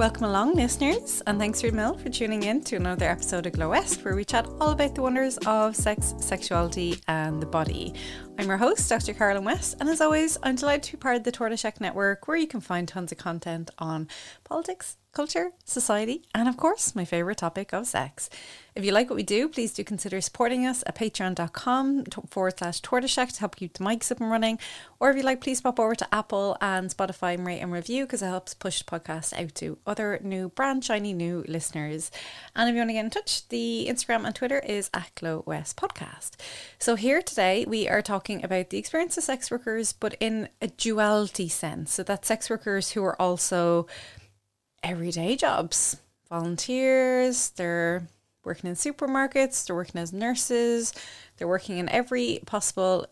Welcome along, listeners, and thanks for Mill for tuning in to another episode of Glow West, where we chat all about the wonders of sex, sexuality, and the body. I'm your host, Dr. Carolyn West, and as always, I'm delighted to be part of the Tortoise Shack Network, where you can find tons of content on politics, culture, society, and of course, my favourite topic of sex. If you like what we do, please do consider supporting us at patreon.com forward slash tortoise shack to help keep the mics up and running. Or if you like, please pop over to Apple and Spotify and rate and review because it helps push the podcast out to other new, brand shiny new listeners. And if you want to get in touch, the Instagram and Twitter is at Glow West Podcast. So here today, we are talking about the experience of sex workers, but in a duality sense. So that sex workers who are also everyday jobs, volunteers, they're working in supermarkets, they're working as nurses, they're working in every possible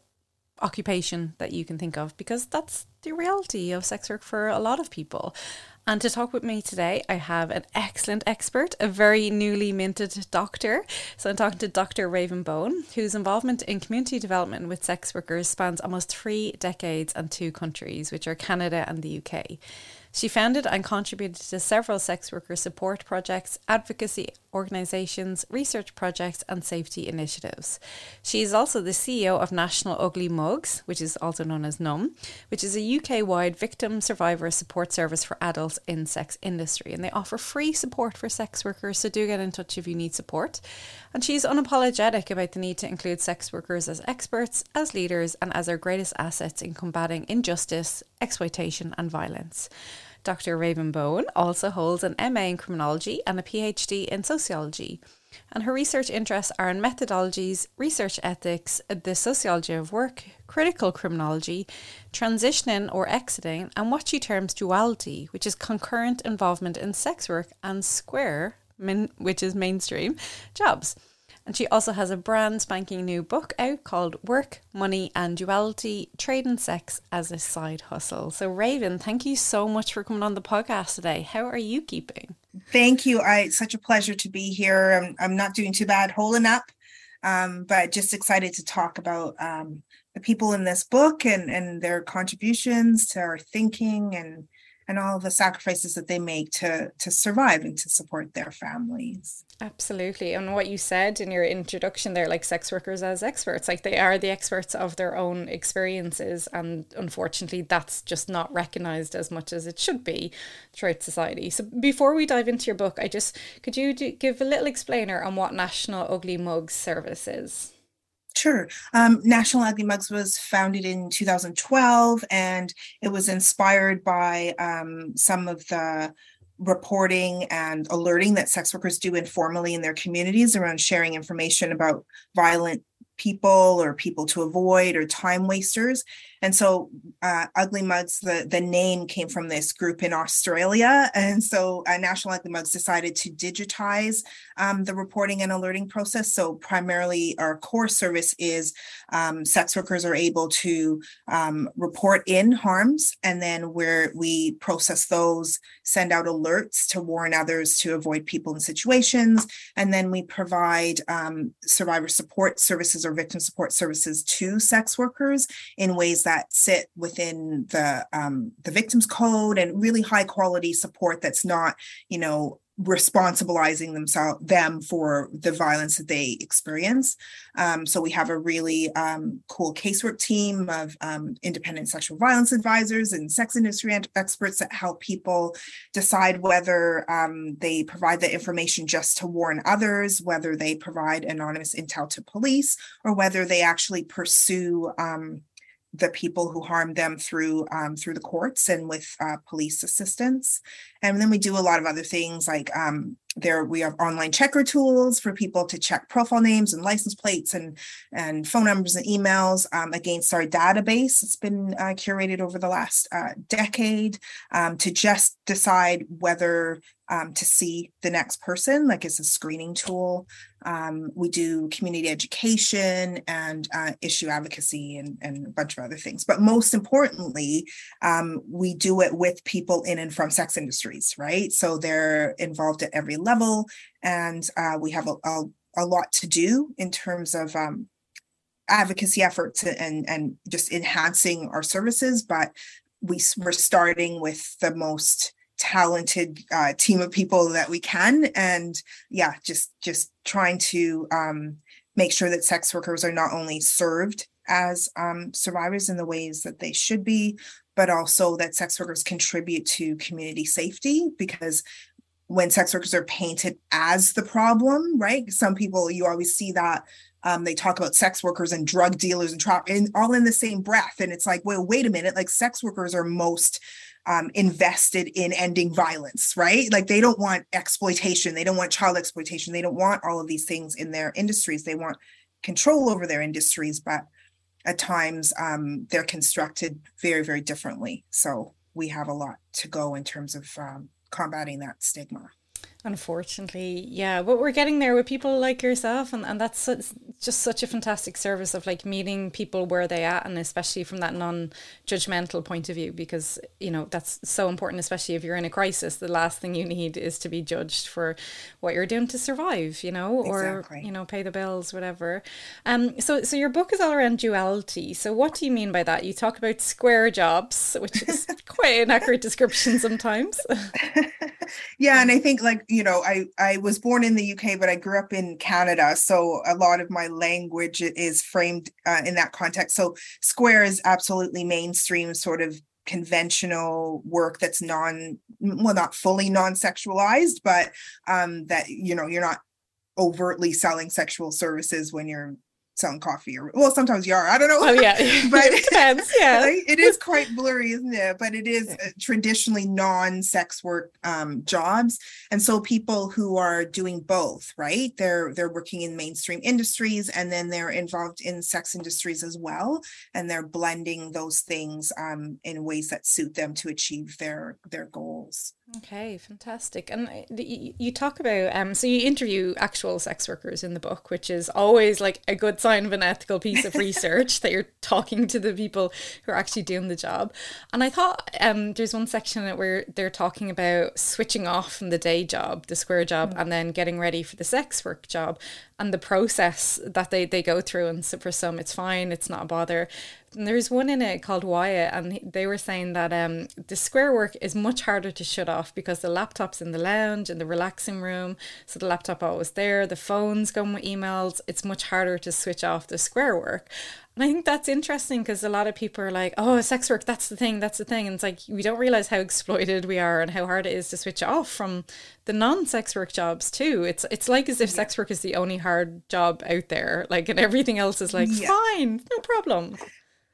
occupation that you can think of because that's the reality of sex work for a lot of people. And to talk with me today, I have an excellent expert, a very newly minted doctor. So I'm talking to Dr. Raven Bowen, whose involvement in community development with sex workers spans almost three decades and two countries, which are Canada and the UK. She founded and contributed to several sex worker support projects, advocacy organisations, research projects, and safety initiatives. She is also the CEO of National Ugly Mugs, which is also known as NUM, which is a UK wide victim survivor support service for adults in sex industry. And they offer free support for sex workers, so do get in touch if you need support. And she's unapologetic about the need to include sex workers as experts, as leaders, and as our greatest assets in combating injustice, exploitation, and violence. Dr. Raven Bowen also holds an MA in criminology and a PhD in sociology. And her research interests are in methodologies, research ethics, the sociology of work, critical criminology, transitioning or exiting, and what she terms duality, which is concurrent involvement in sex work, and square, which is mainstream, jobs. And she also has a brand spanking new book out called Work, Money and Duality Trading Sex as a Side Hustle. So, Raven, thank you so much for coming on the podcast today. How are you keeping? Thank you. I, it's such a pleasure to be here. I'm, I'm not doing too bad holding up, um, but just excited to talk about um, the people in this book and, and their contributions to our thinking and and all the sacrifices that they make to to survive and to support their families. Absolutely. And what you said in your introduction there like sex workers as experts like they are the experts of their own experiences and unfortunately that's just not recognized as much as it should be throughout society. So before we dive into your book i just could you do, give a little explainer on what national ugly mugs service is Sure. Um, National Ugly Mugs was founded in 2012, and it was inspired by um, some of the reporting and alerting that sex workers do informally in their communities around sharing information about violent people or people to avoid or time wasters. And so uh, Ugly Mugs, the, the name came from this group in Australia. And so uh, National Ugly Mugs decided to digitize um, the reporting and alerting process. So primarily our core service is um, sex workers are able to um, report in harms and then where we process those, send out alerts to warn others to avoid people in situations. And then we provide um, survivor support services or victim support services to sex workers in ways that sit within the um, the victims code and really high quality support that's not you know responsibilizing themselves them for the violence that they experience. Um, so we have a really um, cool casework team of um, independent sexual violence advisors and sex industry experts that help people decide whether um, they provide the information just to warn others whether they provide anonymous intel to police or whether they actually pursue um, the people who harm them through um, through the courts and with uh, police assistance. And then we do a lot of other things like um, there we have online checker tools for people to check profile names and license plates and and phone numbers and emails um, against our database. It's been uh, curated over the last uh, decade um, to just decide whether um, to see the next person, like it's a screening tool. Um, we do community education and uh, issue advocacy and, and, a bunch of other things. But most importantly, um, we do it with people in and from sex industries, right? So they're involved at every level, and uh, we have a, a, a, lot to do in terms of um, advocacy efforts and and just enhancing our services. But we we're starting with the most talented uh, team of people that we can. And yeah just just trying to um, make sure that sex workers are not only served as um, survivors in the ways that they should be but also that sex workers contribute to community safety. Because when sex workers are painted as the problem right some people you always see that um, they talk about sex workers and drug dealers and, tra- and all in the same breath. And it's like well wait a minute. Like sex workers are most um, invested in ending violence, right? Like they don't want exploitation, they don't want child exploitation, they don't want all of these things in their industries. They want control over their industries, but at times um, they're constructed very, very differently. So we have a lot to go in terms of um, combating that stigma. Unfortunately, yeah, but we're getting there with people like yourself, and, and that's just such a fantastic service of like meeting people where they at, and especially from that non-judgmental point of view, because you know that's so important, especially if you're in a crisis. The last thing you need is to be judged for what you're doing to survive, you know, or exactly. you know, pay the bills, whatever. Um, so so your book is all around duality. So what do you mean by that? You talk about square jobs, which is quite an accurate description sometimes. yeah, and I think like you know, I I was born in the UK, but I grew up in Canada, so a lot of my language is framed uh, in that context. So square is absolutely mainstream, sort of conventional work that's non well not fully non-sexualized but um that you know you're not overtly selling sexual services when you're selling coffee or well sometimes you are i don't know. Oh yeah. But it depends yeah. It is quite blurry isn't it? But it is traditionally non-sex work um, jobs. And so people who are doing both right? They're they're working in mainstream industries and then they're involved in sex industries as well. And they're blending those things um, in ways that suit them to achieve their their goals. Okay, fantastic. And uh, you talk about um, so you interview actual sex workers in the book, which is always like a good sign of an ethical piece of research that you're talking to the people who are actually doing the job. And I thought um, there's one section where they're talking about switching off from the day job, the square job, mm-hmm. and then getting ready for the sex work job and the process that they, they go through. And so for some, it's fine, it's not a bother. And there's one in it called Wyatt, and they were saying that um, the square work is much harder to shut off because the laptop's in the lounge, in the relaxing room. So the laptop always there, the phone's going with emails. It's much harder to switch off the square work. And I think that's interesting because a lot of people are like, oh, sex work, that's the thing, that's the thing. And it's like, we don't realize how exploited we are and how hard it is to switch off from the non sex work jobs too. It's it's like as if yeah. sex work is the only hard job out there, like, and everything else is like, yeah. fine, no problem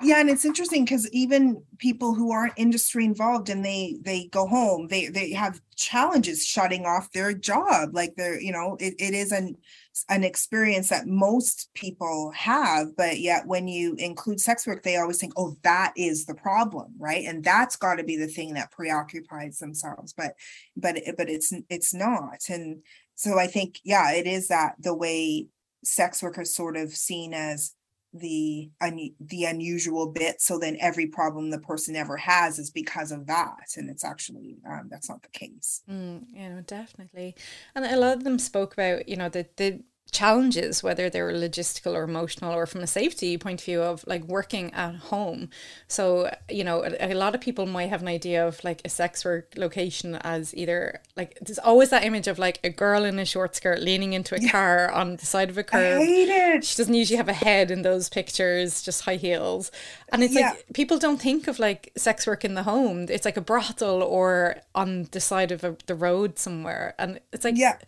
yeah and it's interesting because even people who aren't industry involved and they they go home they they have challenges shutting off their job like they're you know it, it is an an experience that most people have but yet when you include sex work they always think oh that is the problem right? And that's got to be the thing that preoccupies themselves but but but it's it's not. And so i think yeah it is that the way sex work is sort of seen as the un- the unusual bit so then every problem the person ever has is because of that and it's actually um, that's not the case. Mm, you know definitely. And a lot of them spoke about you know the the challenges, whether they were logistical or emotional or from a safety point of view of like working at home. So, you know, a, a, lot of people might have an idea of like a sex work location as either like there's always that image of like a girl in a short skirt leaning into a car on the side of a curb. I hate it. She doesn't usually have a head in those pictures, just high heels. And it's yeah. like people don't think of like sex work in the home. It's like a brothel or on the side of a, the road somewhere. And it's like yeah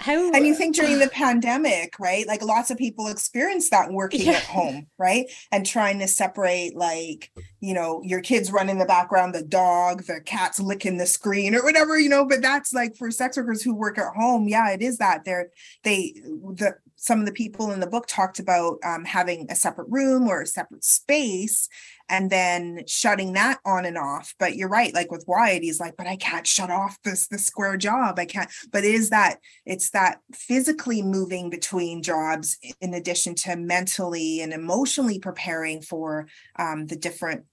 how and you think during the pandemic right like lots of people experienced that working yeah. at home right and trying to separate like you know your kids run in the background the dog the cat's licking the screen or whatever you know but that's like for sex workers who work at home yeah it is that they're they the some of the people in the book talked about um, having a separate room or a separate space and then shutting that on and off. But you're right, like with Wyatt, he's like, but I can't shut off this the square job. I can't. But it is that it's that physically moving between jobs in addition to mentally and emotionally preparing for um, the different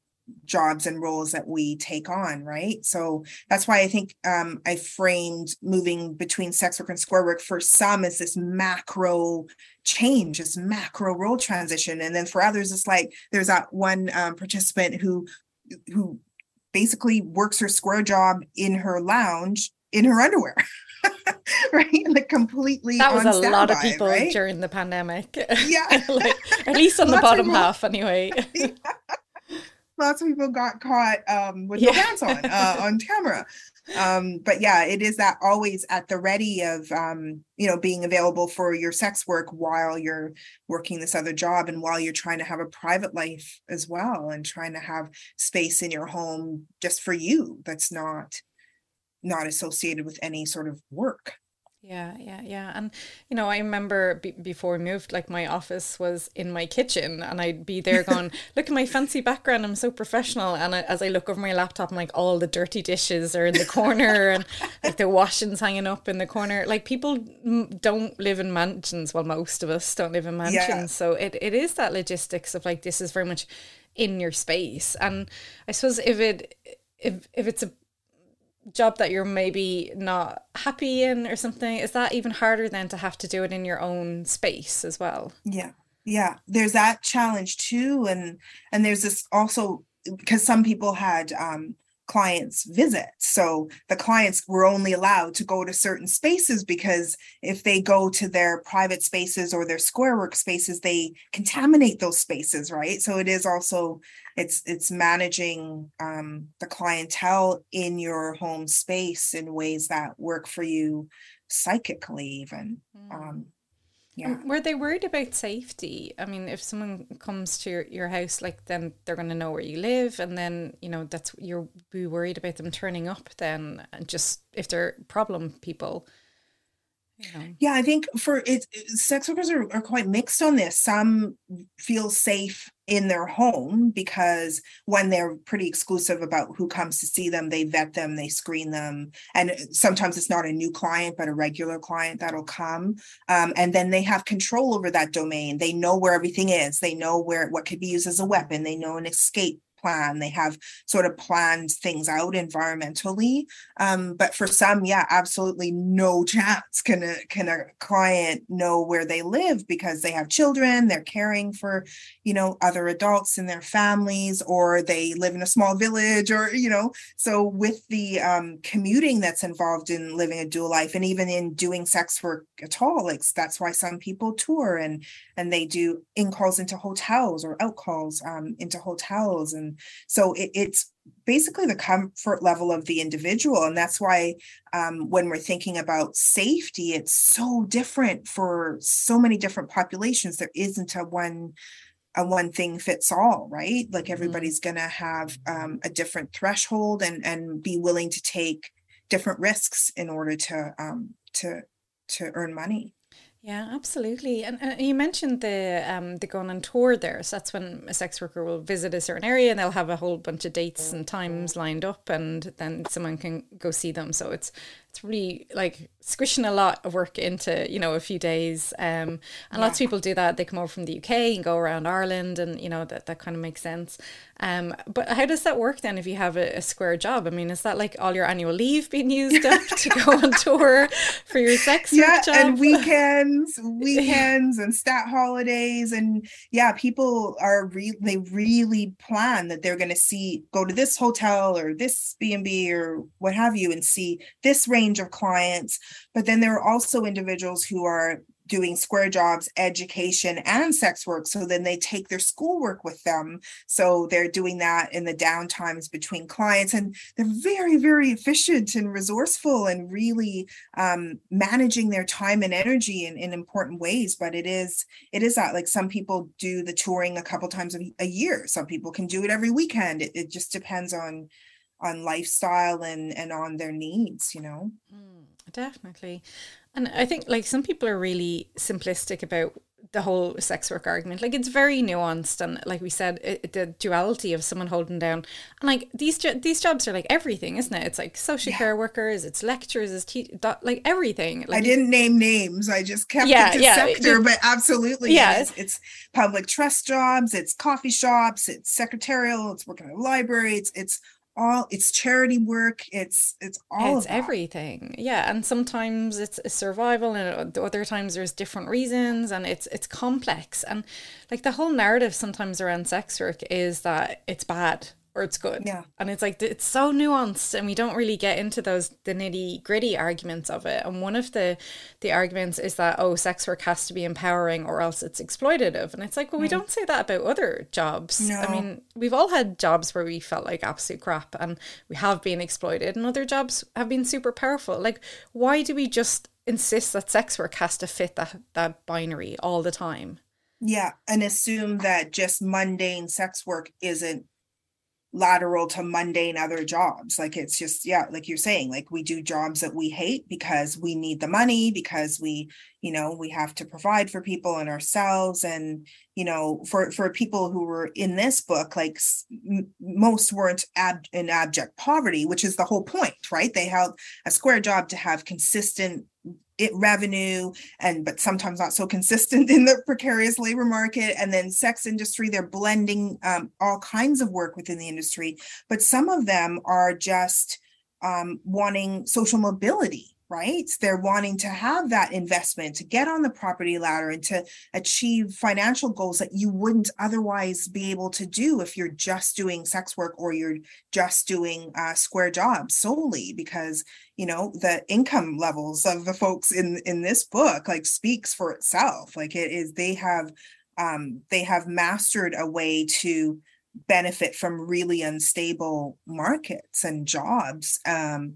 jobs and roles that we take on right so that's why i think um, i framed moving between sex work and square work for some as this macro change this macro role transition and then for others it's like there's that one um, participant who who basically works her square job in her lounge in her underwear. right? Like completely. That was a lot of people right? during the pandemic. Yeah. like, at least on the bottom half, anyway. Lots of people got caught um, with Yeah. no pants on uh, on camera. Um, but yeah, it is that always at the ready of um, you know being available for your sex work while you're working this other job and while you're trying to have a private life as well and trying to have space in your home just for you that's not not associated with any sort of work. Yeah, yeah, yeah. And, you know, I remember b- before we moved, like my office was in my kitchen and I'd be there going, look at my fancy background. I'm so professional. And I, as I look over my laptop, I'm like, all the dirty dishes are in the corner and like the washing's hanging up in the corner. Like people don't live in mansions. Well, most of us don't live in mansions. Yeah. So it, it is that logistics of like, this is very much in your space. And I suppose if it, if, if it's a job that you're maybe not happy in or something is that even harder than to have to do it in your own space as well Yeah. Yeah. There's that challenge too. And and there's this also because some people had um clients visit. So the clients were only allowed to go to certain spaces because if they go to their private spaces or their square work spaces, they contaminate those spaces, right? So it is also it's it's managing um the clientele in your home space in ways that work for you psychically even. Um yeah. Were they worried about safety i mean if someone comes to your, your house like then they're going to know where you live and then you know that's you're be worried about them turning up then and just if they're problem people know Yeah, I think for it, sex workers are, are quite mixed on this. Some feel safe in their home because when they're pretty exclusive about who comes to see them, they vet them, they screen them. And sometimes it's not a new client, but a regular client that'll come. Um, and then they have control over that domain. They know where everything is, they know where what could be used as a weapon, they know an escape plan, they have sort of planned things out environmentally. Um, but for some, yeah, absolutely no chance can a can a client know where they live because they have children, they're caring for, you know, other adults in their families, or they live in a small village, or you know. So with the um, commuting that's involved in living a dual life, and even in doing sex work at all, like that's why some people tour and and they do in calls into hotels or out calls um, into hotels, and so it, it's basically the comfort level of the individual and that's why um, when we're thinking about safety it's so different for so many different populations. There isn't a one a one thing fits all right? Like everybody's going to have um, a different threshold and and be willing to take different risks in order to um, to to earn money Yeah, absolutely. And, and you mentioned the um the going on tour there. So that's when a sex worker will visit a certain area and they'll have a whole bunch of dates and times lined up and then someone can go see them. So it's it's really like squishing a lot of work into, you know, a few days. Um and lots of people do that. They come over from the UK and go around Ireland and you know that that kind of makes sense. Um but how does that work then if you have a, a square job? I mean, is that like all your annual leave being used up to go on tour for your sex yeah job? and weekends weekends and stat holidays and yeah people are re- they really plan that they're going to see go to this hotel or this b&b or what have you and see this range of clients but then there are also individuals who are doing square jobs education and sex work so then they take their schoolwork with them. So they're doing that in the downtimes between clients and they're very very efficient and resourceful and really um, managing their time and energy in, in important ways but it is it is that like some people do the touring a couple times a, a year. Some people can do it every weekend. It, it just depends on on lifestyle and and on their needs you know mm, Definitely. And I think like some people are really simplistic about the whole sex work argument. Like it's very nuanced and like we said it, the duality of someone holding down and like these these jobs are like everything, isn't it? It's like social Yeah. care workers, it's lecturers, it's te- like everything. Like I didn't name names. I just kept Yeah, it to yeah, sector, the- but absolutely, yeah, it's, it's public trust jobs, it's coffee shops, it's secretarial, it's working at a library, it's it's all it's charity work, it's it's all it's everything. Yeah and sometimes it's a survival and other times there's different reasons and it's it's complex. And like the whole narrative sometimes around sex work is that it's bad or it's good. Yeah. And it's like it's so nuanced and we don't really get into those the nitty gritty arguments of it. And one of the the arguments is that oh sex work has to be empowering or else it's exploitative. And it's like, well, we mm. don't say that about other jobs. No. I mean, we've all had jobs where we felt like absolute crap and we have been exploited and other jobs have been super powerful. Like why do we just insist that sex work has to fit that that binary all the time? Yeah, and assume that just mundane sex work isn't lateral to mundane other jobs. Like it's just, yeah, like you're saying, like we do jobs that we hate because we need the money, because we, you know, we have to provide for people and ourselves. And, you know, for for people who were in this book, like m- most weren't ab- in abject poverty, which is the whole point, right? They held a square job to have consistent it revenue and but sometimes not so consistent in the precarious labor market and then sex industry they're blending um, all kinds of work within the industry but some of them are just um, wanting social mobility right? They're wanting to have that investment to get on the property ladder and to achieve financial goals that you wouldn't otherwise be able to do if you're just doing sex work or you're just doing uh, square jobs solely because you know the income levels of the folks in in this book like speaks for itself like it is they have um they have mastered a way to benefit from really unstable markets and jobs um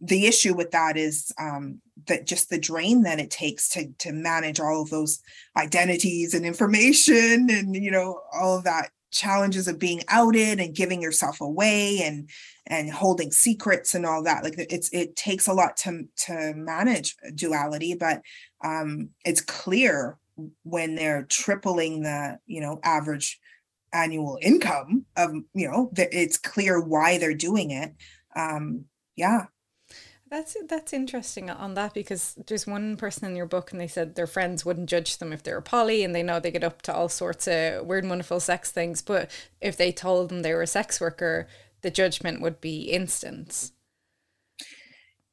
the issue with that is um, that just the drain that it takes to to manage all of those identities and information and you know all of that challenges of being outed and giving yourself away and and holding secrets and all that like it's it takes a lot to to manage duality but um it's clear when they're tripling the you know average annual income of you know it's clear why they're doing it. Um yeah that's that's interesting on that because there's one person in your book and they said their friends wouldn't judge them if they were poly and they know they get up to all sorts of weird wonderful sex things, but if they told them they were a sex worker, the judgment would be instant.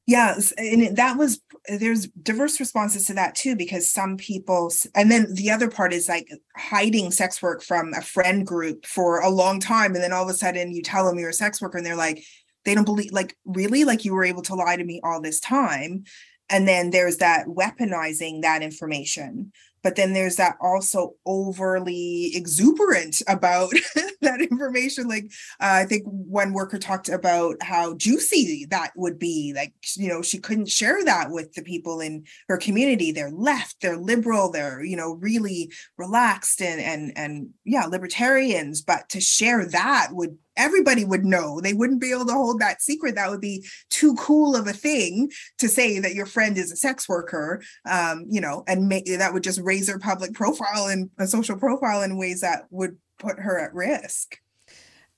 Yes, and that was there's diverse responses to that too because some people and then the other part is like hiding sex work from a friend group for a long time and then all of a sudden you tell them you're a sex worker and they're like they don't believe like really like you were able to lie to me all this time and then there's that weaponizing that information but then there's that also overly exuberant about that information like uh, i think one worker talked about how juicy that would be like you know she couldn't share that with the people in her community they're left they're liberal they're you know really relaxed and and and yeah libertarians but to share that would everybody would know. They wouldn't be able to hold that secret. That would be too cool of a thing to say that your friend is a sex worker, um, you know, and make, that would just raise her public profile and a social profile in ways that would put her at risk.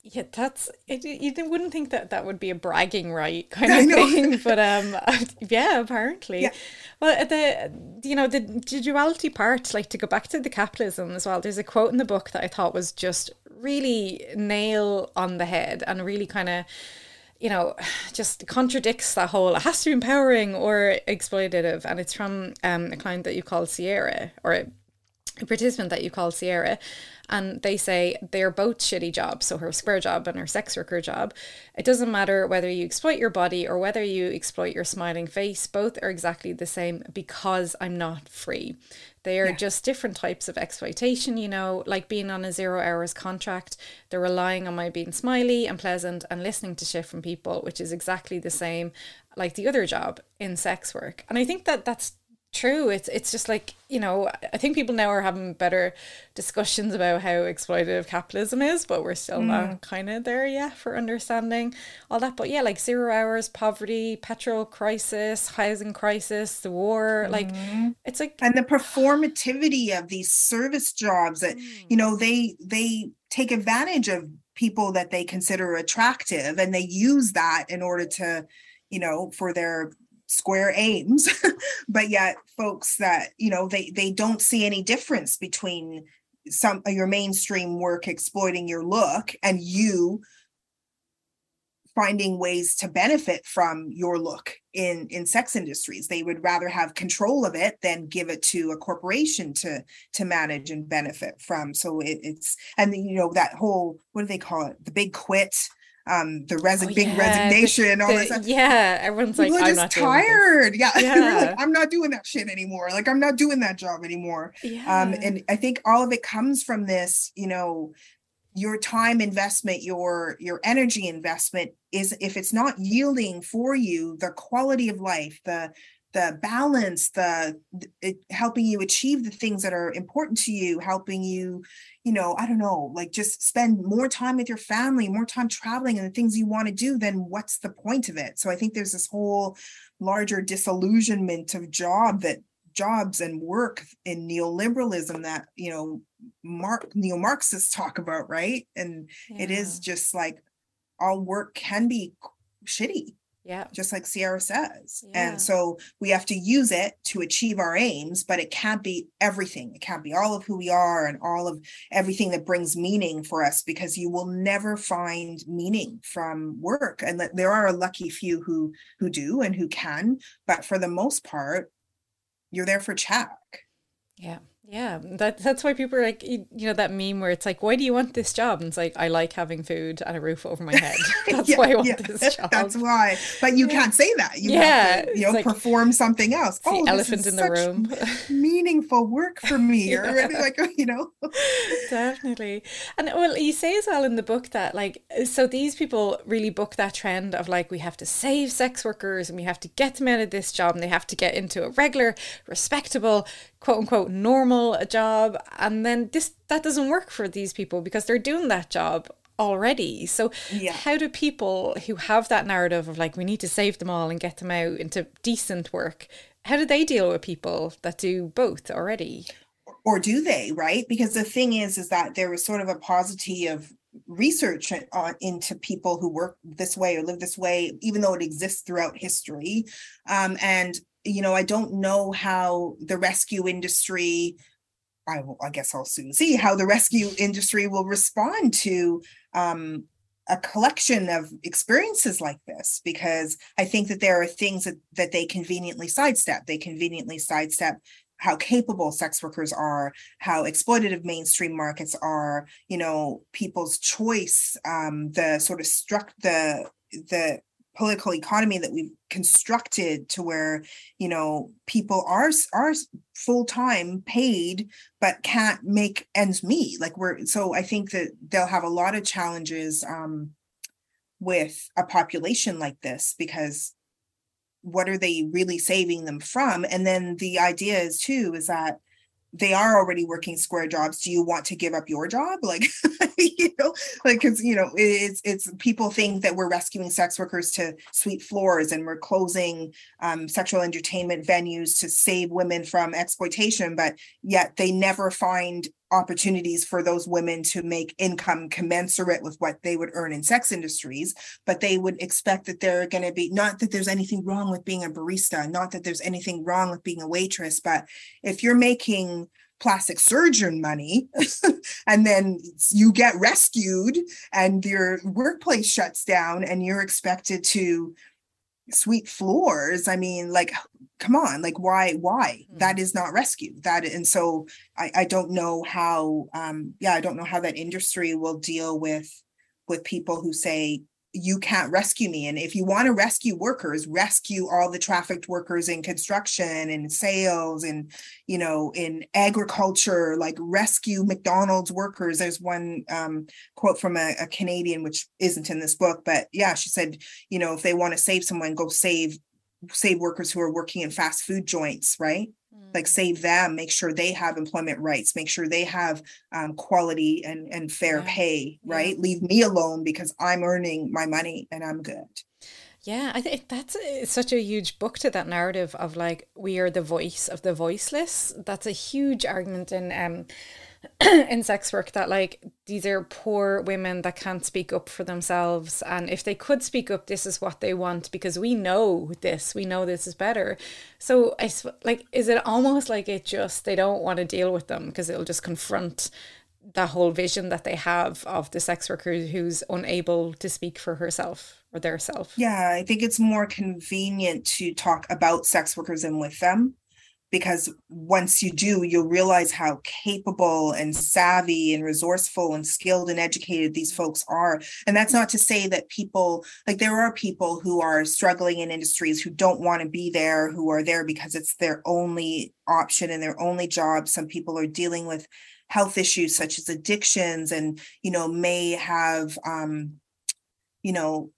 Yeah, that's it, you wouldn't think that that would be a bragging right kind of thing, but um, yeah, apparently. Yeah. Well, the you know the duality part, like to go back to the capitalism as well. There's a quote in the book that I thought was just really nail on the head and really kind of you know, just contradicts that whole it has to be empowering or exploitative. And it's from um, a client that you call Sierra or a participant that you call Sierra and they say they're both shitty jobs. So her square job and her sex worker job. It doesn't matter whether you exploit your body or whether you exploit your smiling face, both are exactly the same because I'm not free. They are yeah. just different types of exploitation, you know, like being on a zero hours contract. They're relying on my being smiley and pleasant and listening to shit from people, which is exactly the same like the other job in sex work. And I think that that's true it's it's just like you know i think people now are having better discussions about how exploitative capitalism is but we're still mm. not kind of there yet for understanding all that but yeah like zero hours poverty petrol crisis housing crisis the war mm. like mm-hmm. it's like and the performativity of these service jobs that mm. you know they they take advantage of people that they consider attractive and they use that in order to you know for their square aims but yet folks that you know they they don't see any difference between some uh, your mainstream work exploiting your look and you finding ways to benefit from your look in in sex industries. They would rather have control of it than give it to a corporation to to manage and benefit from. So it, it's and you know that whole what do they call it? The big quit um the res- oh, big yeah. resignation the, all this yeah everyone's People like i'm just tired yeah, yeah. like, i'm not doing that shit anymore like i'm not doing that job anymore yeah. um and i think all of it comes from this you know your time investment your your energy investment is if it's not yielding for you the quality of life the the balance the it, helping you achieve the things that are important to you helping you you know i don't know like just spend more time with your family more time traveling and the things you want to do then what's the point of it? So i think there's this whole larger disillusionment of job that jobs and work in neoliberalism that you know mark neo-marxists talk about right? And yeah. it is just like all work can be shitty yeah just like sierra says yeah. and so we have to use it to achieve our aims but it can't be everything it can't be all of who we are and all of everything that brings meaning for us because you will never find meaning from work and there are a lucky few who who do and who can but for the most part you're there for check. Yeah. Yeah, that that's why people are like, you know, that meme where it's like, why do you want this job? And it's like, I like having food and a roof over my head. That's yeah, why I want yeah. this job. That's why. But you yeah. can't say that. You have to, you know, like, perform something else. oh, elephant in the room. meaningful work for me. Or like, you know. Definitely. And well, you say as well in the book that like, so these people really book that trend of like, we have to save sex workers and we have to get them out of this job and they have to get into a regular, respectable quote unquote normal job and then this that doesn't work for these people because they're doing that job already. So yeah. how do people who have that narrative of like we need to save them all and get them out into decent work how do they deal with people that do both already? Or do they right? Because the thing is is that there is sort of a paucity of research uh, into people who work this way or live this way even though it exists throughout history. Um, and you know, I don't know how the rescue industry, I will, I guess I'll soon see how the rescue industry will respond to um, a collection of experiences like this, because I think that there are things that, that they conveniently sidestep. They conveniently sidestep how capable sex workers are, how exploitative mainstream markets are, you know, people's choice, um, the sort of struck the the political economy that we've constructed to where you know people are are full-time paid but can't make ends meet. Like we're so i think that they'll have a lot of challenges um, with a population like this because what are they really saving them from? And then the idea is too is that they are already working square jobs do you want to give up your job? Like you know like because you know it's it's people think that we're rescuing sex workers to sweep floors and we're closing um, sexual entertainment venues to save women from exploitation but yet they never find opportunities for those women to make income commensurate with what they would earn in sex industries but they would expect that they're going to be not that there's anything wrong with being a barista not that there's anything wrong with being a waitress but if you're making plastic surgeon money and then you get rescued and your workplace shuts down and you're expected to sweep floors i mean like come on like why why? Mm. that is not rescue. That and so i i don't know how um yeah i don't know how that industry will deal with with people who say you can't rescue me. And if you want to rescue workers rescue all the trafficked workers in construction and sales and you know in agriculture like rescue mcdonald's workers. There's one um, quote from a, a canadian which isn't in this book but yeah she said you know if they want to save someone go save save workers who are working in fast food joints right like mm. save them make sure they have employment rights make sure they have um, quality and, and fair yeah. pay right yeah. leave me alone because i'm earning my money and i'm good yeah, I think that's a, such a huge book to that narrative of like we are the voice of the voiceless. That's a huge argument in um in sex work that like these are poor women that can't speak up for themselves. And if they could speak up this is what they want because we know this. We know this is better. So i like is it almost like it just they don't want to deal with them because it'll just confront that whole vision that they have of the sex worker who's unable to speak for herself or their self. Yeah, I think it's more convenient to talk about sex workers and with them because once you do, you'll realize how capable and savvy and resourceful and skilled and educated these folks are. And that's not to say that people, like, there are people who are struggling in industries who don't want to be there, who are there because it's their only option and their only job. Some people are dealing with health issues such as addictions and, you know, may have, um, you know,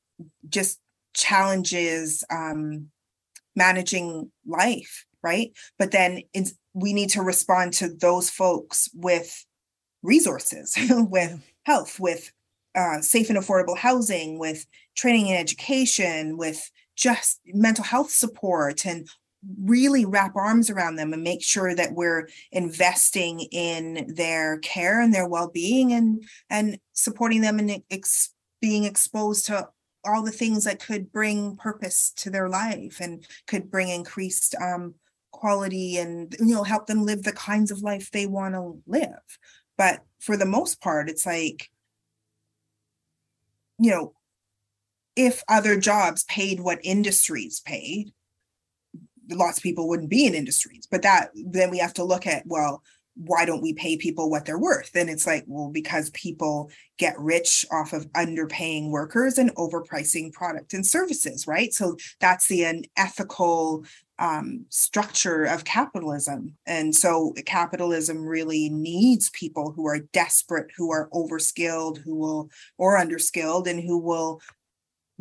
just challenges um, managing life right? But then we need to respond to those folks with resources, with health, with uh, safe and affordable housing, with training and education, with just mental health support and really wrap arms around them and make sure that we're investing in their care and their well-being and and supporting them and ex- being exposed to all the things that could bring purpose to their life and could bring increased um, quality and you know help them live the kinds of life they want to live. But for the most part it's like you know if other jobs paid what industries paid lots of people wouldn't be in industries. But that then we have to look at well why don't we pay people what they're worth and it's like well because people get rich off of underpaying workers and overpricing product and services right so that's the unethical um, structure of capitalism. And so capitalism really needs people who are desperate, who are overskilled, who will, or underskilled, and who will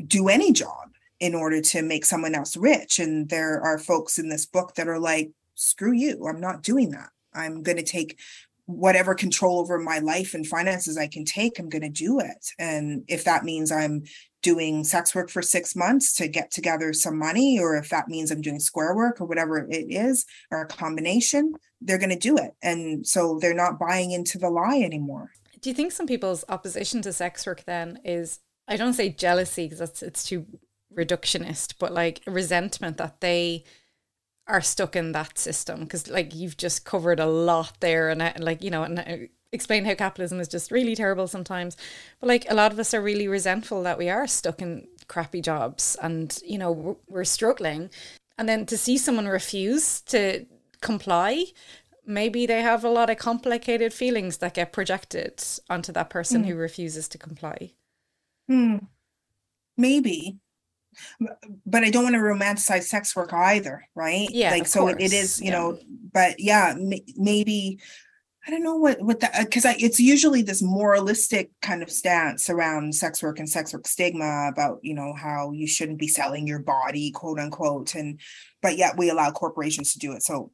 do any job in order to make someone else rich. And there are folks in this book that are like, screw you, I'm not doing that. I'm going to take whatever control over my life and finances I can take, I'm going to do it. And if that means I'm doing sex work for six months to get together some money, or if that means I'm doing square work or whatever it is, or a combination, they're going to do it. And so they're not buying into the lie anymore. Do you think some people's opposition to sex work then is, I don't say jealousy because it's, it's too reductionist, but like resentment that they are stuck in that system because like you've just covered a lot there and uh, like you know and uh, explain how capitalism is just really terrible sometimes. But like a lot of us are really resentful that we are stuck in crappy jobs and you know we're, we're struggling. And then to see someone refuse to comply maybe they have a lot of complicated feelings that get projected onto that person mm. who refuses to comply. Hmm. Maybe but I don't want to romanticize sex work either, right? Yeah, like so it is, you yeah. know. But yeah, maybe I don't know what what that because it's usually this moralistic kind of stance around sex work and sex work stigma about you know how you shouldn't be selling your body, quote unquote, and but yet we allow corporations to do it. So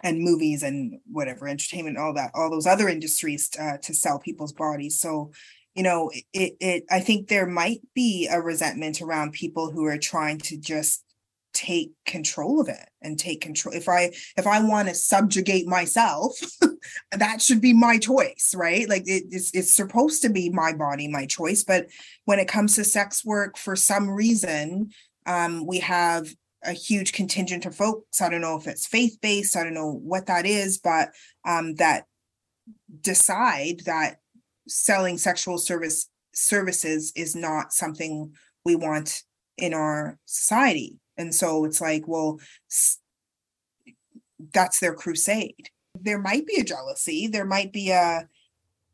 and movies and whatever entertainment all that all those other industries uh, to sell people's bodies so you know it, it i think there might be a resentment around people who are trying to just take control of it and take control if i if i want to subjugate myself that should be my choice right? Like it, it's, it's supposed to be my body my choice but when it comes to sex work for some reason um, we have a huge contingent of folks i don't know if it's faith-based i don't know what that is but um, that decide that selling sexual service services is not something we want in our society. And so it's like well that's their crusade. There might be a jealousy. There might be a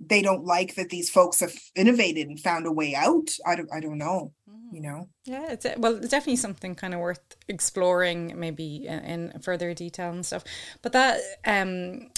they don't like that these folks have innovated and found a way out. I don't i don't know mm-hmm. you know? Yeah it's well it's definitely something kind of worth exploring maybe in, in further detail and stuff. But that um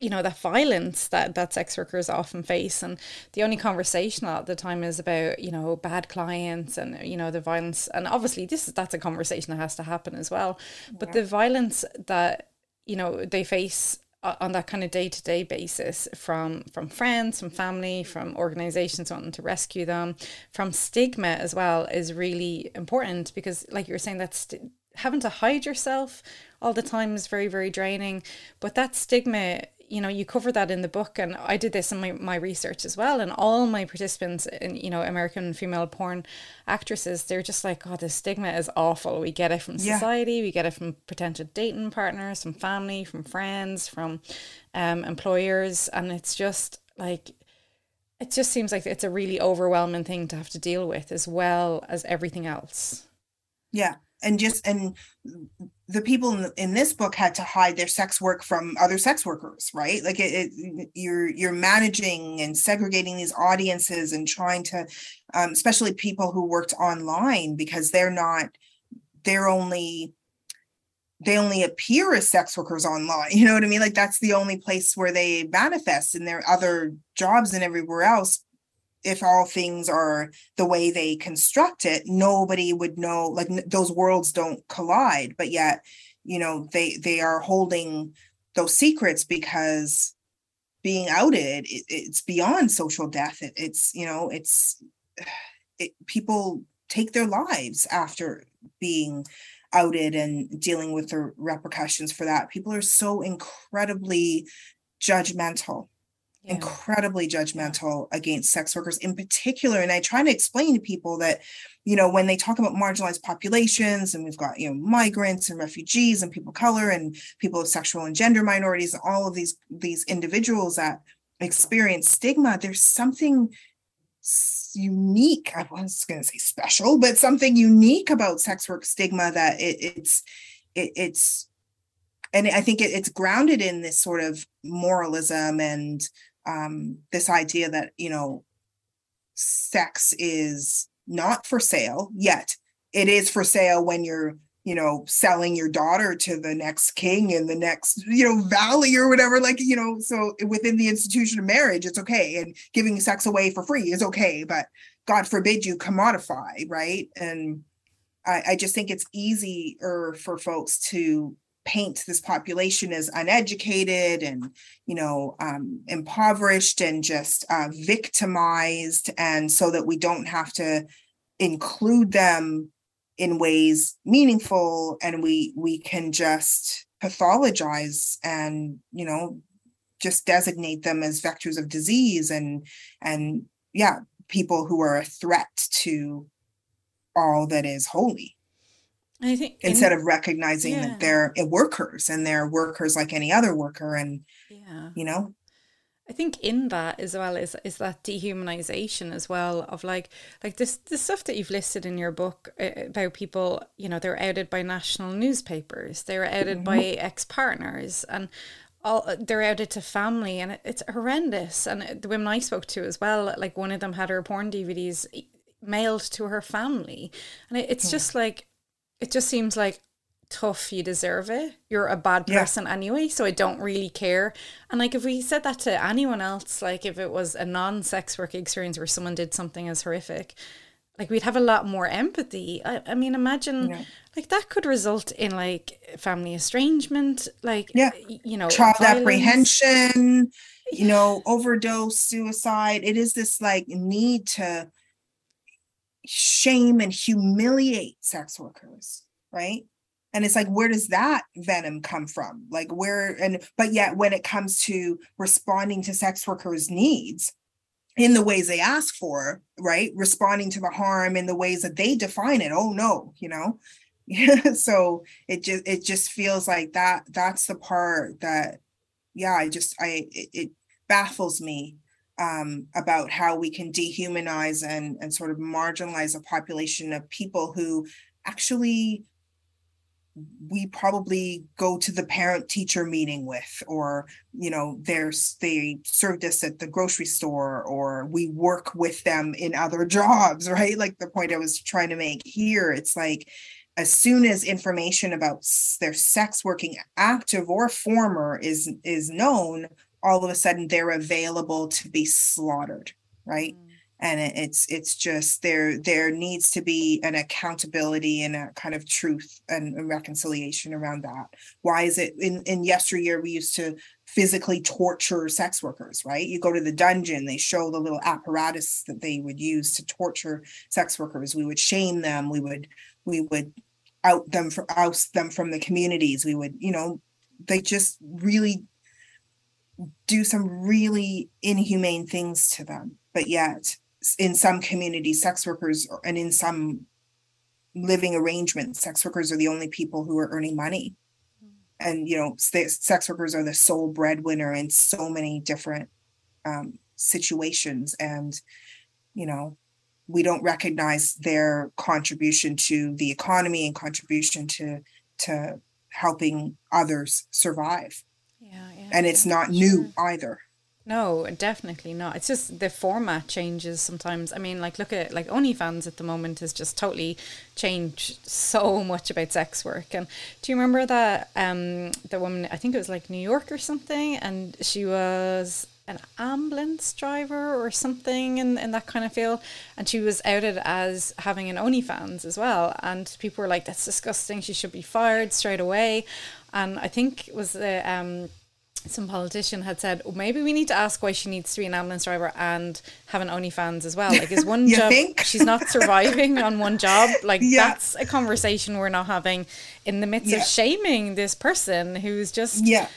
you know that violence that that sex workers often face. And the only conversation at the time is about you know bad clients and you know the violence. And obviously this is that's a conversation that has to happen as well. But the violence that you know they face uh, on that kind of day-to-day basis from from friends from family from organizations wanting to rescue them from stigma as well is really important because like you were saying that's st- having to hide yourself all the time is very very draining. But that stigma you know you cover that in the book and i did this in my, my research as well and all my participants in you know american female porn actresses they're just like oh the stigma is awful. We get it from society yeah. we get it from potential dating partners from family from friends from um, employers and it's just like it just seems like it's a really overwhelming thing to have to deal with as well as everything else. Yeah and just and the people in, in this book had to hide their sex work from other sex workers right? Like it, it you're you're managing and segregating these audiences and trying to um, especially people who worked online because they're not they're only they only appear as sex workers online you know what i mean? Like that's the only place where they manifest in their other jobs and everywhere else if all things are the way they construct it nobody would know like n- those worlds don't collide but yet you know they they are holding those secrets because being outed it, it's beyond social death. It, it's you know it's it, people take their lives after being outed and dealing with the repercussions for that. People are so incredibly judgmental yeah. incredibly judgmental against sex workers in particular and i try to explain to people that you know when they talk about marginalized populations and we've got you know migrants and refugees and people of color and people of sexual and gender minorities and all of these these individuals that experience stigma there's something unique i was going to say special but something unique about sex work stigma that it, it's it, it's and i think it, it's grounded in this sort of moralism and um, this idea that you know sex is not for sale yet. It is for sale when you're you know selling your daughter to the next king in the next you know valley or whatever like you know so within the institution of marriage it's okay. And giving sex away for free is okay but god forbid you commodify right? And i, I just think it's easier for folks to paint this population as uneducated and you know um, impoverished and just uh, victimized and so that we don't have to include them in ways meaningful and we we can just pathologize and you know just designate them as vectors of disease and and yeah people who are a threat to all that is holy I think instead in, of recognizing yeah. that they're eh, workers and they're workers like any other worker, and yeah, you know, I think in that as well is is that dehumanization as well of like like this the stuff that you've listed in your book uh, about people you know they're outed by national newspapers they're outed mm-hmm. by ex partners and all they're outed to family and it's horrendous and the women I spoke to as well like one of them had her porn DVDs mailed to her family and it's yeah. just like it just seems like tough you deserve it you're a bad person yeah. anyway so i don't really care and like if we said that to anyone else like if it was a non-sex work experience where someone did something as horrific like we'd have a lot more empathy i, I mean imagine yeah. like that could result in like family estrangement like yeah you know child violence. apprehension you know overdose suicide it is this like need to shame and humiliate sex workers, right? And it's like, where does that venom come from? Like, where, and, but yet when it comes to responding to sex workers' needs in the ways they ask for, right? Responding to the harm in the ways that they define it. Oh no, you know? so it just, it just feels like that, that's the part that, yeah, I just, I, it, it baffles me um, about how we can dehumanize and, and sort of marginalize a population of people who actually we probably go to the parent teacher meeting with or you know there's they served us at the grocery store or we work with them in other jobs right? Like the point i was trying to make here it's like as soon as information about their sex working active or former is is known all of a sudden they're available to be slaughtered right? Mm. and it's it's just there there needs to be an accountability and a kind of truth and, and reconciliation around that. Why is it in in yesteryear we used to physically torture sex workers right? You go to the dungeon they show the little apparatus that they would use to torture sex workers. We would shame them we would we would out them for oust them from the communities. We would you know they just really do some really inhumane things to them. But yet, in some communities, sex workers and in some living arrangements, sex workers are the only people who are earning money. And, you know, sex workers are the sole breadwinner in so many different um, situations and you know we don't recognize their contribution to the economy and contribution to to helping others survive yeah, yeah and it's not new either No, definitely not. It's just the format changes sometimes. I mean, like look at like OnlyFans at the moment has just totally changed so much about sex work. And do you remember that um the woman I think it was like New York or something and she was an ambulance driver or something in, in that kind of field and she was outed as having an OnlyFans as well and people were like that's disgusting she should be fired straight away and I think it was the um some politician had said, oh, maybe we need to ask why she needs to be an ambulance driver and have an OnlyFans as well. Like, is one job think? she's not surviving on one job? Like, Yeah. that's a conversation we're not having in the midst Yeah. of shaming this person who's just yeah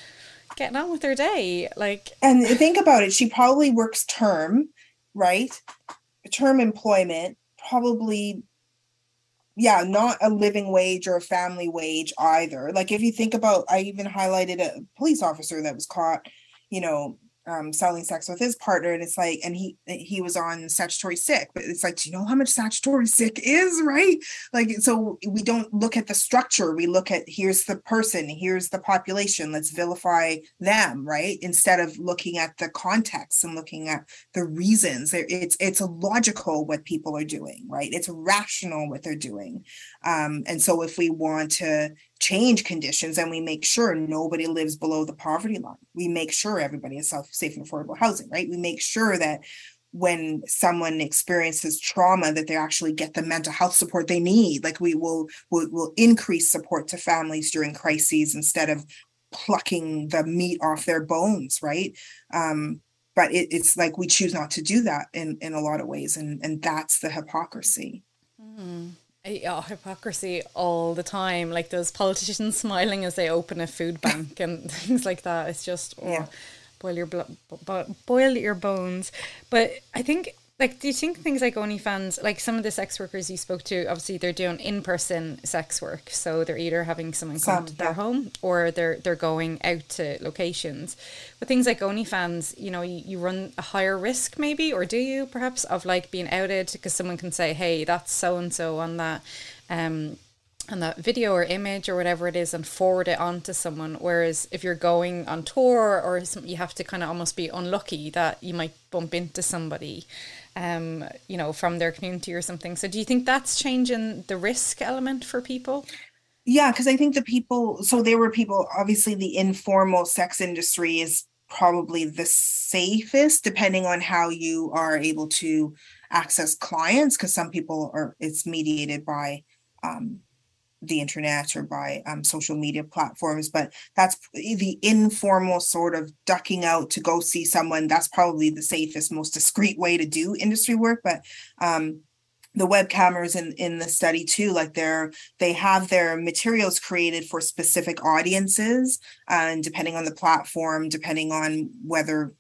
getting on with their day. Like, and think about it she probably works term right term employment probably yeah not a living wage or a family wage either. Like if you think about i even highlighted a police officer that was caught you know um, selling sex with his partner and it's like and he he was on statutory sick but it's like do you know how much statutory sick is? Right? Like so we don't look at the structure we look at here's the person here's the population let's vilify them right? Instead of looking at the context and looking at the reasons. It's it's logical what people are doing right? It's rational what they're doing. Um, and so if we want to change conditions and we make sure nobody lives below the poverty line. We make sure everybody has self safe and affordable housing right? We make sure that when someone experiences trauma that they actually get the mental health support they need. Like we will will, will increase support to families during crises instead of plucking the meat off their bones right? Um but it, it's like we choose not to do that in in a lot of ways and and that's the hypocrisy Eh, yeah, hypocrisy all the time. Like those politicians smiling as they open a food bank and things like that. It's just, oh, Yeah. boil your blo- bo- boil your bones. But I think, like, do you think things like OnlyFans, like some of the sex workers you spoke to, obviously they're doing in person sex work, so they're either having someone come Some, to their yeah. home or they're they're going out to locations. But things like OnlyFans, you know, you, you run a higher risk maybe, or do you perhaps of like being outed because someone can say, hey, that's so and so on that. Um, on that video or image or whatever it is and forward it on to someone whereas if you're going on tour or you have to kind of almost be unlucky that you might bump into somebody um you know from their community or something. So do you think that's changing the risk element for people? Yeah, because I think the people, so there were people, obviously, the informal sex industry is probably the safest, depending on how you are able to access clients, because some people are, it's mediated by um, the internet or by um, social media platforms. But that's the informal sort of ducking out to go see someone. That's probably the safest, most discreet way to do industry work. But um, the webcammers in in the study too like they're they have their materials created for specific audiences and depending on the platform depending on whether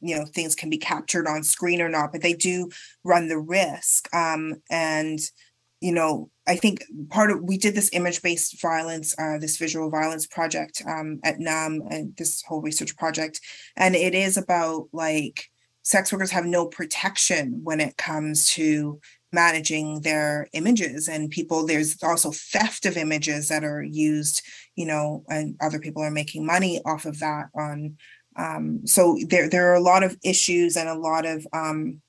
you know things can be captured on screen or not but they do run the risk um and you know i think part of we did this image based violence uh this visual violence project um at NUM and this whole research project. And it is about like sex workers have no protection when it comes to managing their images. And people there's also theft of images that are used you know and other people are making money off of that on um so there there are a lot of issues and a lot of um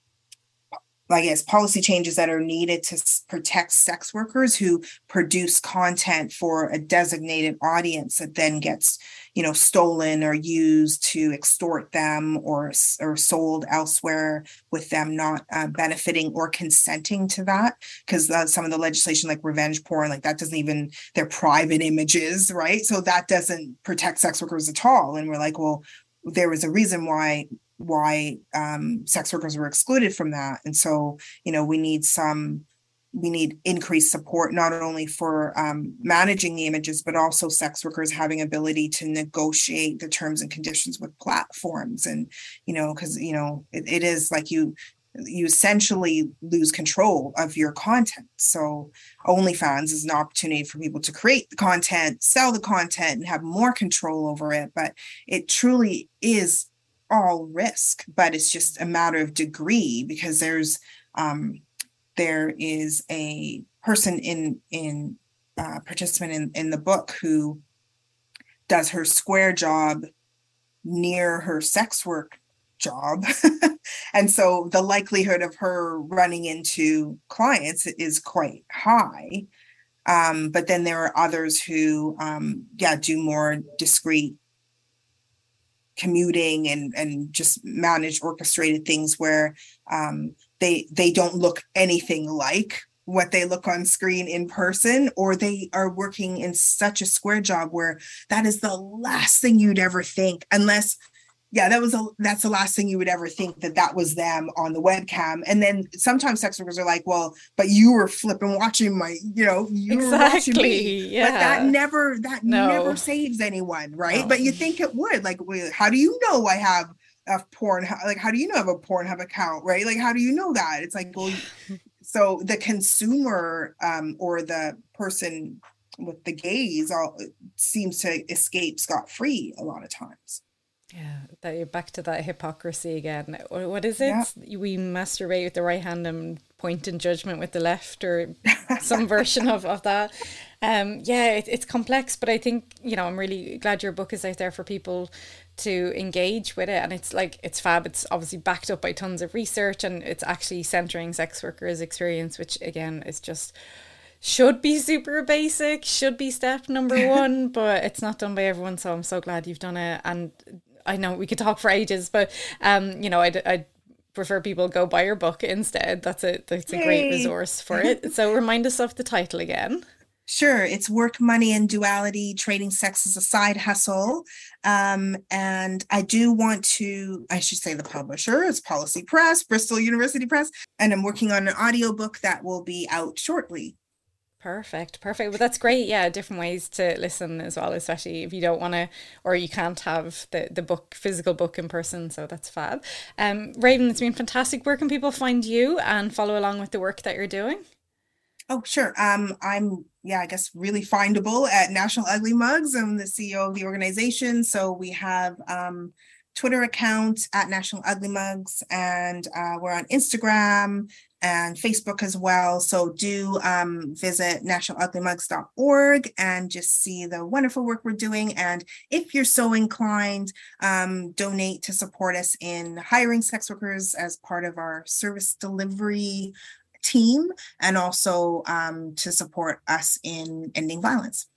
I guess policy changes that are needed to protect sex workers who produce content for a designated audience that then gets, you know, stolen or used to extort them or or sold elsewhere with them not uh, benefiting or consenting to that because uh, some of the legislation like revenge porn like that doesn't even they're private images right? So that doesn't protect sex workers at all. And we're like well there was a reason why why um, sex workers were excluded from that. And so, you know, we need some, we need increased support not only for um, managing the images, but also sex workers having ability to negotiate the terms and conditions with platforms. And, you know, because, you know, it, it is like you, you essentially lose control of your content. So OnlyFans is an opportunity for people to create the content, sell the content, and have more control over it. But it truly is all risk, but it's just a matter of degree because there's um, there is a person in in uh, participant in in the book who does her square job near her sex work job. and so the likelihood of her running into clients is quite high. Um, but then there are others who, um, yeah, do more discreet commuting and and just manage orchestrated things where um, they they don't look anything like what they look on screen in person or they are working in such a square job where that is the last thing you'd ever think unless yeah that was a that's the last thing you would ever think that that was them on the webcam and then sometimes sex workers are like well but you were flipping watching my you know you exactly, were watching me yeah. but that never that no. never saves anyone right no. but you think it would like how do you know i have a porn like how do you know I have a Pornhub account right like how do you know that it's like well so the consumer um or the person with the gaze all seems to escape scot free a lot of times yeah, that you're back to that hypocrisy again. What is it? Yeah. We masturbate with the right hand and point in judgment with the left, or some version of, of that. Um, yeah, it, it's complex, but I think you know I'm really glad your book is out there for people to engage with it, and it's like it's fab. It's obviously backed up by tons of research, and it's actually centering sex workers' experience, which again is just should be super basic, should be step number one, but it's not done by everyone. So I'm so glad you've done it, and I know we could talk for ages, but um, you know, I'd, I'd prefer people go buy your book instead. That's a that's a Yay. great resource for it. so remind us of the title again. Sure, it's Work, Money, and Duality Trading Sex as a Side Hustle. Um, and I do want to, I should say the publisher is Policy Press, Bristol University Press, and I'm working on an audiobook that will be out shortly. Perfect, perfect. But that's great. Yeah, different ways to listen as well, especially if you don't want to or you can't have the, the book, physical book in person. So that's fab. Um, Raven, it's been fantastic. Where can people find you and follow along with the work that you're doing? Oh, sure. Um, I'm yeah, I guess really findable at National Ugly Mugs. I'm the CEO of the organization. So we have um Twitter account at National Ugly Mugs, and uh, we're on Instagram and Facebook as well. So do um, visit nationaluglymugs.org and just see the wonderful work we're doing. And if you're so inclined, um, donate to support us in hiring sex workers as part of our service delivery team and also um, to support us in ending violence.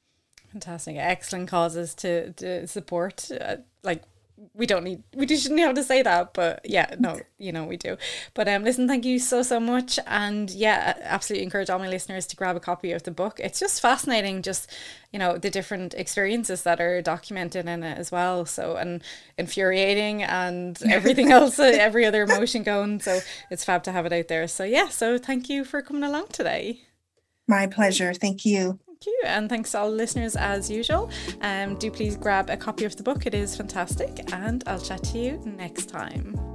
Fantastic. Excellent causes to, to support. Uh, like we don't need we just shouldn't have to say that but yeah no you know we do. But um listen thank you so so much. And yeah absolutely encourage all my listeners to grab a copy of the book. It's just fascinating just you know the different experiences that are documented in it as well. So and infuriating and everything else every other emotion going. So it's fab to have it out there. So yeah so thank you for coming along today. My pleasure. Thank you you. And thanks to all listeners as usual. Um, do please grab a copy of the book, it is fantastic. And I'll chat to you next time.